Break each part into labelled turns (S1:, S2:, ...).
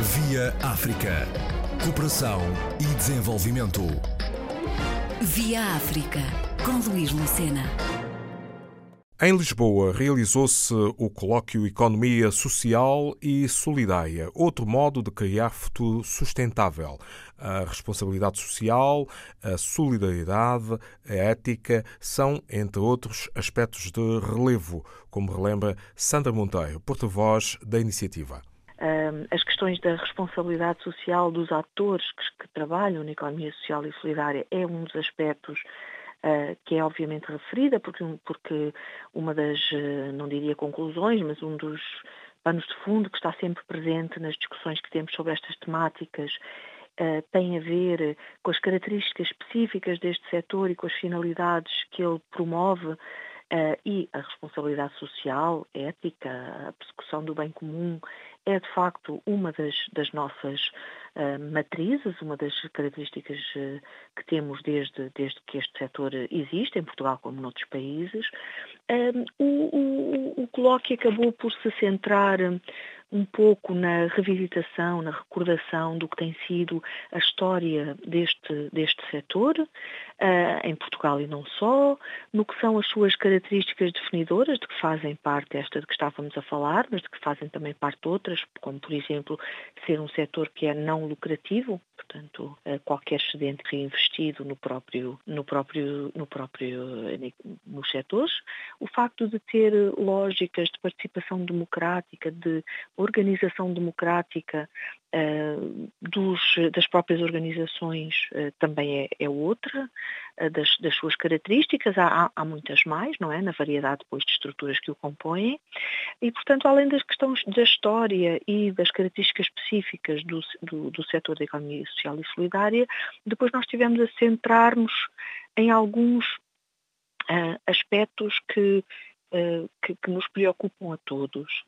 S1: Via África. Cooperação e desenvolvimento.
S2: Via África, com Luís Lucena.
S3: Em Lisboa realizou-se o colóquio Economia Social e Solidária, outro modo de criar futuro sustentável. A responsabilidade social, a solidariedade, a ética são, entre outros, aspectos de relevo, como relembra Sandra Monteiro, porta-voz da iniciativa
S4: as questões da responsabilidade social dos atores que, que, trabalham na economia social e solidária é um dos aspectos uh, que é obviamente referida, porque, porque uma das, uh, não diria conclusões, mas um dos panos de fundo que está sempre presente nas discussões que temos sobre estas temáticas uh, tem a ver com as características específicas deste setor e com as finalidades que ele promove Uh, e a responsabilidade social, ética, a persecução do bem comum é de facto uma das, das nossas uh, matrizes, uma das características uh, que temos desde, desde que este setor existe, em Portugal como noutros países. o, o, o colóquio acabou por se centrar um pouco na revisitação, na recordação do que tem sido a história deste, deste setor, uh, em Portugal e não só, no que são as suas características definidoras, de que fazem parte esta de que estávamos a falar, mas de que fazem também parte outras, como por exemplo ser um setor que é não lucrativo, portanto qualquer excedente reinvestido no próprio, no próprio, no próprio, nos setores, o facto de ter lógicas de participação democrática, de organização democrática dos, das próprias organizações uh, também é, é outra, uh, das, das, suas características, há, há, muitas mais, não é? Na variedade depois de estruturas que o compõem. E, portanto, além das questões da história e das características específicas do, do, do setor da economia social e solidária, depois nós tivemos a centrar-nos em alguns aspectos que, que, que, nos preocupam a todos.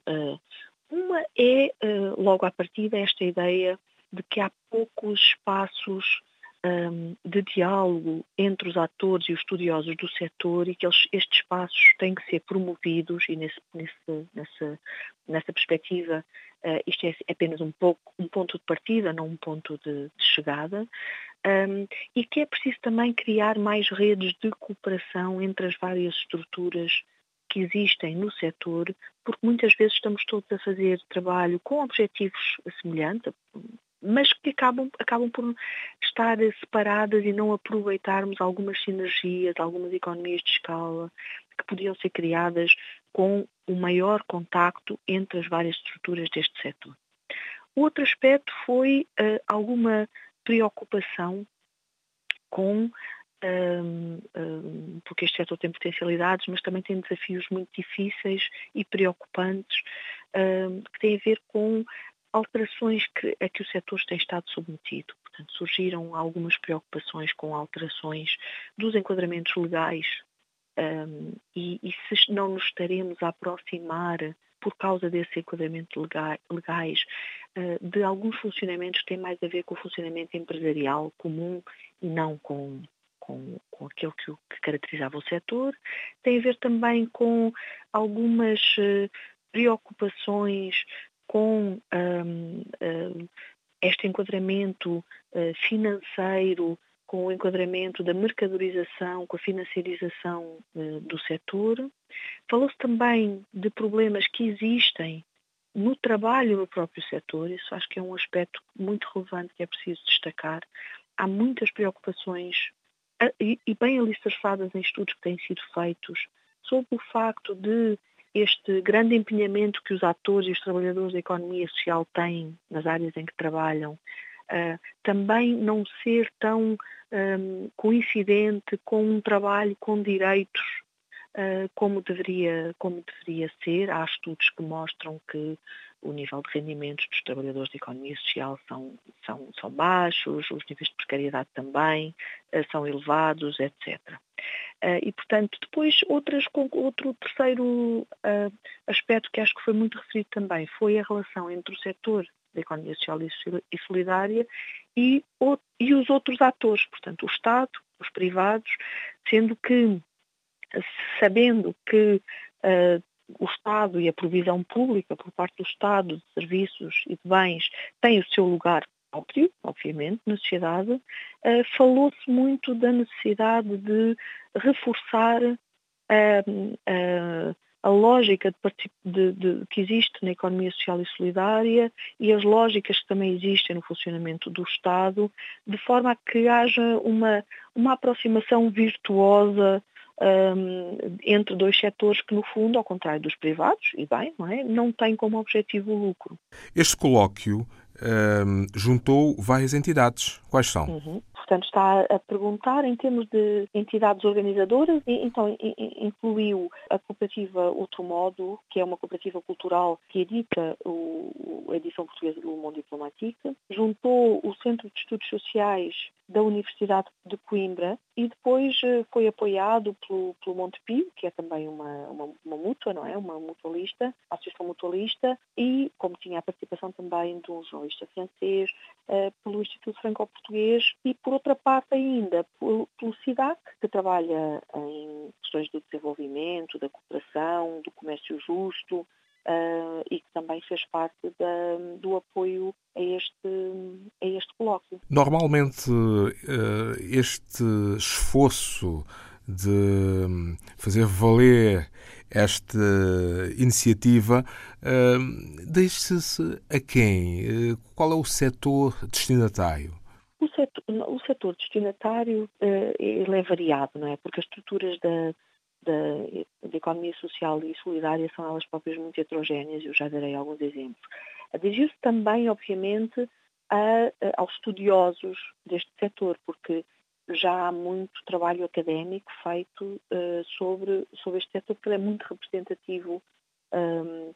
S4: Uma é, eh, logo à partida, esta ideia de que há poucos espaços um, de diálogo entre os atores e os estudiosos do setor e que eles, estes espaços têm que ser promovidos e nesse, nesse, nessa, nessa perspectiva uh, isto é apenas um, pouco, um ponto de partida, não um ponto de, de chegada. Um, e que é preciso também criar mais redes de cooperação entre as várias estruturas que existem no setor, porque muitas vezes estamos todos a fazer trabalho com objetivos semelhantes, mas que acabam, acabam por estar separadas e não aproveitarmos algumas sinergias, algumas economias de escala que podiam ser criadas com o maior contacto entre as várias estruturas deste setor. Outro aspecto foi uh, alguma preocupação com porque este setor tem potencialidades, mas também tem desafios muito difíceis e preocupantes um, que têm a ver com alterações que, a que o setor tem estado submetido. Portanto, surgiram algumas preocupações com alterações dos enquadramentos legais e, e, se não nos estaremos a aproximar por causa desse enquadramento legais, uh, de alguns funcionamentos que têm mais a ver com o funcionamento empresarial comum e não com, com, com aquilo que, que, caracterizava o setor, tem a ver também com algumas uh, preocupações com um, um, este enquadramento uh, financeiro, com o enquadramento da mercadorização, com a financiarização uh, do setor. Falou-se também de problemas que existem no trabalho no próprio setor, isso acho que é um aspecto muito relevante que é preciso destacar. Há muitas preocupações e, bem alicerçadas em estudos que têm sido feitos sobre o facto de este grande empenhamento que os atores e os trabalhadores da economia social têm nas áreas em que trabalham, uh, também não ser tão um, coincidente com um trabalho com direitos uh, como, deveria, como deveria ser. Há estudos que mostram que o nível de rendimentos dos trabalhadores da economia social são, são, são baixos, os níveis de precariedade também uh, são elevados, etc. Uh, eh, e, portanto, depois outras, outro terceiro uh, aspecto que acho que foi muito referido também foi a relação entre o setor da economia social e solidária e, e os outros atores, portanto, o Estado, os privados, sendo que, sabendo que o Estado e a provisão pública por parte do Estado de serviços e de bens tem o seu lugar próprio, obviamente, na sociedade, uh, falou-se muito da necessidade de reforçar uh, uh, a lógica de, de, de, que existe na economia social e solidária e as lógicas que também existem no funcionamento do Estado, de forma a que haja uma, uma aproximação virtuosa um, entre dois setores que, no fundo, ao contrário dos privados, e bem, não, é, não têm como objetivo o lucro.
S3: Este colóquio um, juntou várias entidades. Quais são?
S4: Uhum. Portanto, está a perguntar em termos de entidades organizadoras, e então incluiu a cooperativa Outro Modo, que é uma cooperativa cultural que edita o, a edição portuguesa do Mundo Diplomático, juntou o Centro de Estudos Sociais da Universidade de Coimbra e depois eh, foi apoiado pelo, pelo Montepio, que é também uma, uma, uma mútua, não é? Uma mutualista, associação mutualista, e como tinha a participação também de um jornalista francês, uh, pelo Instituto Franco-Português e, por outra parte ainda, pelo, pelo SIDAC, que trabalha em questões do desenvolvimento, da cooperação, do comércio justo, uh, e que também fez parte da, do apoio a este, a este colóquio.
S3: Normalmente, uh, este esforço de fazer valer esta iniciativa uh, deixa-se a quem? Qual é o setor destinatário?
S4: O setor, o setor destinatário é variado, não é? Porque as estruturas da, da, da, economia social e solidária são elas próprias muito heterogéneas, eu já darei alguns exemplos. Dirigir-se também, obviamente, a, a, aos estudiosos deste setor, porque já há muito trabalho académico feito uh, sobre, sobre este setor, porque ele é muito representativo um,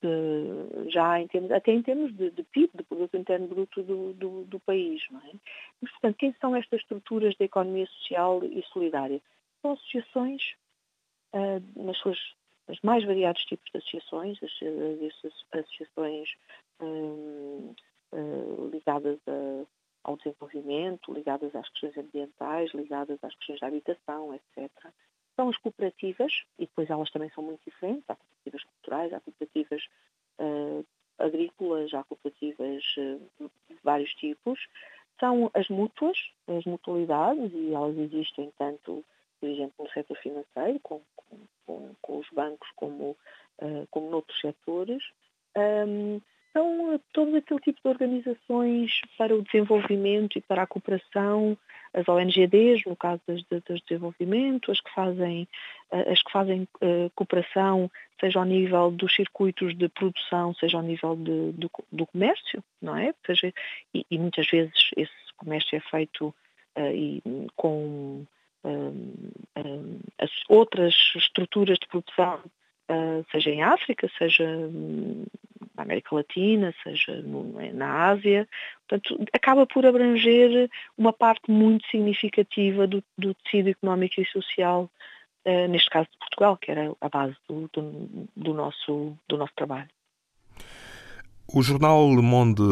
S4: de, já em termos, até em termos de, de PIB, de produto interno bruto do, do, do país. É? Mas, portanto, quem são estas estruturas da economia social e solidária? São associações uh, nas suas mais variados tipos de associações, as, as associações um, uh, ligadas a, ao desenvolvimento, ligadas às questões ambientais, ligadas às questões da habitação, etc. São as cooperativas, e depois elas também são muito diferentes, há cooperativas culturais, há cooperativas uh, agrícolas, há cooperativas uh, de vários tipos. São as mútuas, as mutualidades, e elas existem tanto por exemplo, no setor financeiro, com, com, com os bancos como, uh, como noutros setores. Um, são todo aquele tipo de organizações para o desenvolvimento e para a cooperação, as ONGDs, no caso das, das desenvolvimento, as que fazem, eh, as que fazem cooperação, seja ao nível dos circuitos de produção, seja ao nível de, do, do, comércio, não é? Seja, e, e, muitas vezes esse comércio é feito uh, e, com as outras estruturas de produção, uh, seja em África, seja na América Latina, seja na Ásia. Portanto, acaba por abranger uma parte muito significativa do, do tecido económico e social, neste caso de Portugal, que era a base do, do, do nosso, do nosso trabalho.
S3: O jornal Le Monde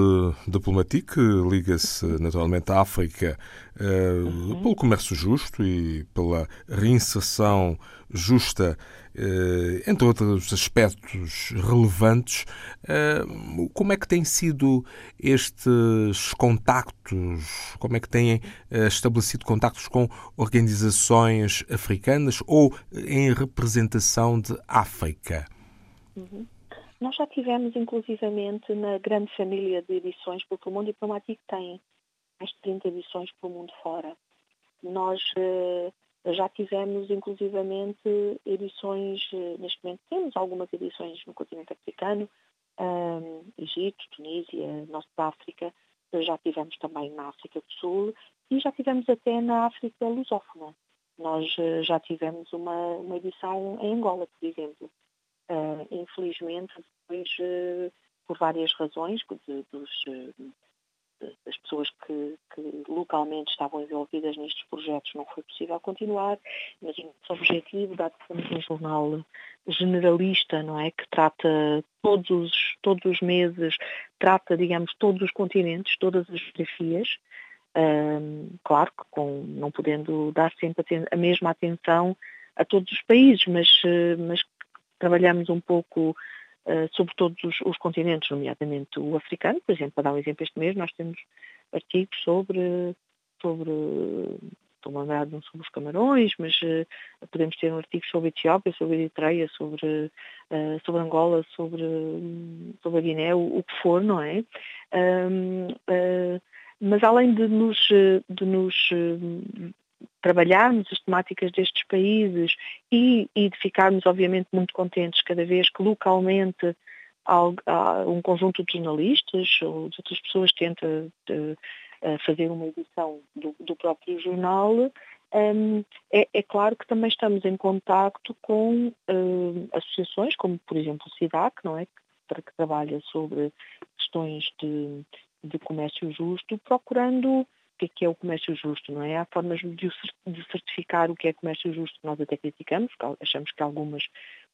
S3: Diplomatique liga-se naturalmente à África uh, uhum. pelo comércio justo e pela reinserção justa, uh, entre outros aspectos relevantes. Uh, como é que têm sido estes contactos? Como é que têm estabelecido contactos com organizações africanas ou em representação de África?
S4: Uhum. Nós já tivemos, inclusivamente, na grande família de edições, porque o Mundo Diplomático tem mais de 30 edições pelo mundo fora. Nós uh, já tivemos, inclusivamente, edições, uh, neste momento temos algumas edições no continente africano, um, Egito, Tunísia, Norte da África, já tivemos também na África do Sul e já tivemos até na África lusófona. Nós já tivemos uma, uma edição em Angola, por exemplo. Uh, infelizmente, depois, uh, por várias razões, de, dos, uh, das pessoas que, que, localmente estavam envolvidas nestes projetos, não foi possível continuar, mas o objetivo, dado que somos um jornal generalista, não é, que trata todos os, todos os meses, trata, digamos, todos os continentes, todas as geografias, claro que com, não podendo dar sempre a mesma atenção a todos os países, mas, mas trabalhamos um pouco uh, sobre todos os, os, continentes, nomeadamente o africano, por exemplo, para dar um exemplo este mês, nós temos artigos sobre, sobre estou a lembrar sobre os Camarões, mas uh, podemos ter um artigo sobre a Etiópia, sobre a Eritreia, sobre, uh, sobre Angola, sobre, sobre a Guiné, o, o, que for, não é? Uh, mas além de nos, de nos trabalharmos as temáticas destes países e, e, de ficarmos, obviamente, muito contentes cada vez que localmente um conjunto de jornalistas ou de outras pessoas tenta de, fazer uma edição do, do próprio jornal, um, é, é, claro que também estamos em contacto com uh, associações, como por exemplo o SIDAC, não é? Para que trabalha sobre questões de, de comércio justo, procurando que é, que é o comércio justo, não é? Há formas de, de certificar o que é comércio justo nós até criticamos, achamos que algumas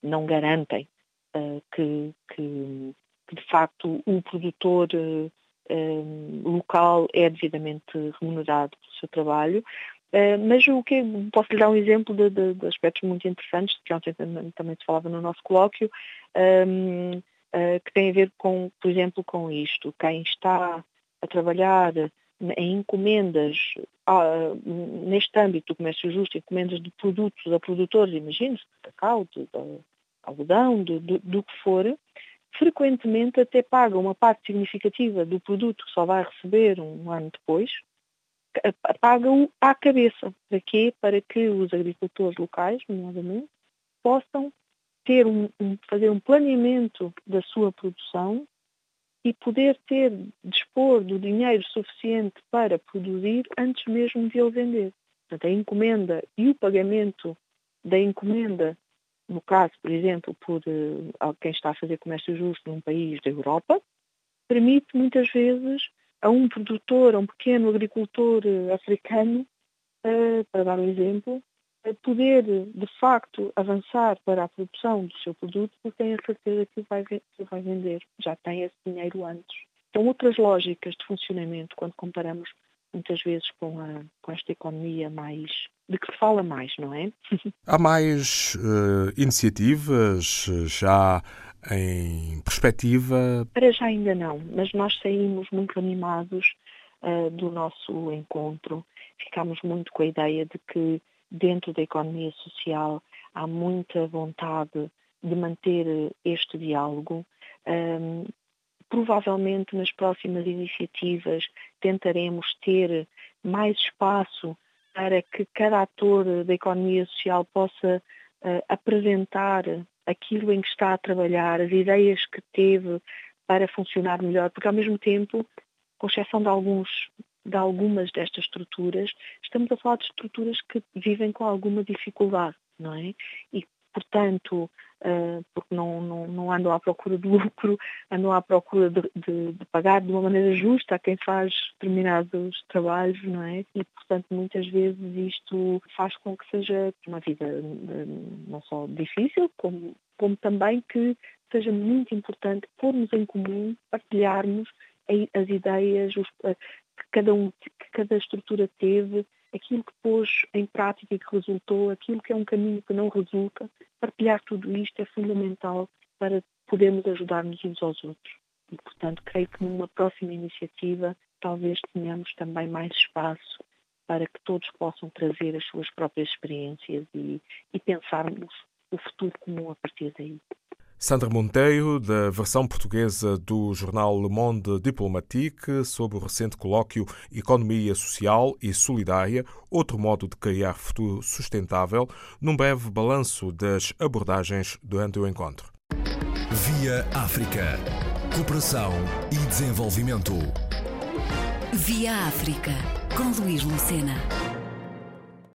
S4: não garantem uh, que, que, que, de facto o produtor uh, um, local é devidamente remunerado pelo seu trabalho. Uh, mas o que posso lhe dar um exemplo de, de, de, aspectos muito interessantes, que ontem também, também se falava no nosso colóquio, um, uh, ah, que tem a ver com, por exemplo, com isto. Quem está a trabalhar em encomendas uh, neste âmbito do comércio justo, encomendas de produtos a produtores, imagine-se, de cacau, de, de algodão, de, do que for, frequentemente até paga uma parte significativa do produto que só vai receber um ano depois, paga-o à cabeça. Para quê? Para que os agricultores locais, nomeadamente, possam ter um, um, fazer um planeamento da sua produção e poder ter, dispor do dinheiro suficiente para produzir antes mesmo de ele vender. Portanto, a encomenda e o pagamento da encomenda no caso, por exemplo, por uh, quem está a fazer comércio justo num país da Europa, permite muitas vezes a um produtor, a um pequeno agricultor uh, africano, uh, para dar um exemplo, poder de facto avançar para a produção do seu produto porque tem a certeza que vai, que vai vender, já tem esse dinheiro antes. São outras lógicas de funcionamento quando comparamos muitas vezes com, a, com esta economia mais de que se fala mais, não é?
S3: Há mais uh, iniciativas já em perspectiva?
S4: Para já ainda não, mas nós saímos muito animados uh, do nosso encontro. Ficámos muito com a ideia de que dentro da economia social há muita vontade de manter este diálogo. Um, provavelmente nas próximas iniciativas tentaremos ter mais espaço para que cada ator da economia social possa uh, apresentar aquilo em que está a trabalhar, as ideias que teve para funcionar melhor, porque ao mesmo tempo, com exceção de alguns de algumas destas estruturas, estamos a falar de estruturas que vivem com alguma dificuldade, não é? E portanto, uh, porque não, não, não, andam à procura de lucro, andam à procura de, de, de, pagar de uma maneira justa a quem faz determinados trabalhos, não é? E, portanto, muitas vezes isto faz com que seja uma vida eh, não só difícil, como, como também que seja muito importante pormos em comum, partilharmos as ideias eh, cada um, que cada estrutura teve aquilo que pôs em prática e que resultou, aquilo que é um caminho que não resulta, partilhar tudo isto é fundamental para podermos ajudar-nos uns aos outros. E, portanto, creio que numa próxima iniciativa talvez tenhamos também mais espaço para que todos possam trazer as suas próprias experiências e, e pensarmos o futuro comum a partir daí.
S3: Sandra Monteiro, da versão portuguesa do jornal Le Monde Diplomatique, sobre o recente colóquio Economia Social e Solidária, outro modo de criar futuro sustentável, num breve balanço das abordagens durante o encontro.
S1: Via África. Cooperação e desenvolvimento.
S2: Via África, com Luís Lucena.